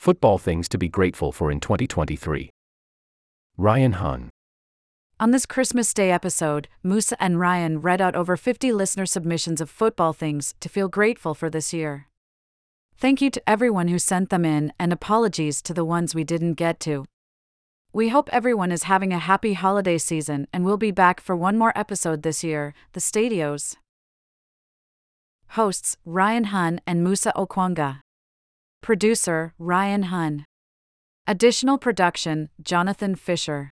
Football things to be grateful for in 2023. Ryan Hunn. On this Christmas Day episode, Musa and Ryan read out over 50 listener submissions of football things to feel grateful for this year. Thank you to everyone who sent them in, and apologies to the ones we didn't get to. We hope everyone is having a happy holiday season and we'll be back for one more episode this year, The Stadios. Hosts Ryan Hunn and Musa Okwonga. Producer Ryan Hunn. Additional production Jonathan Fisher.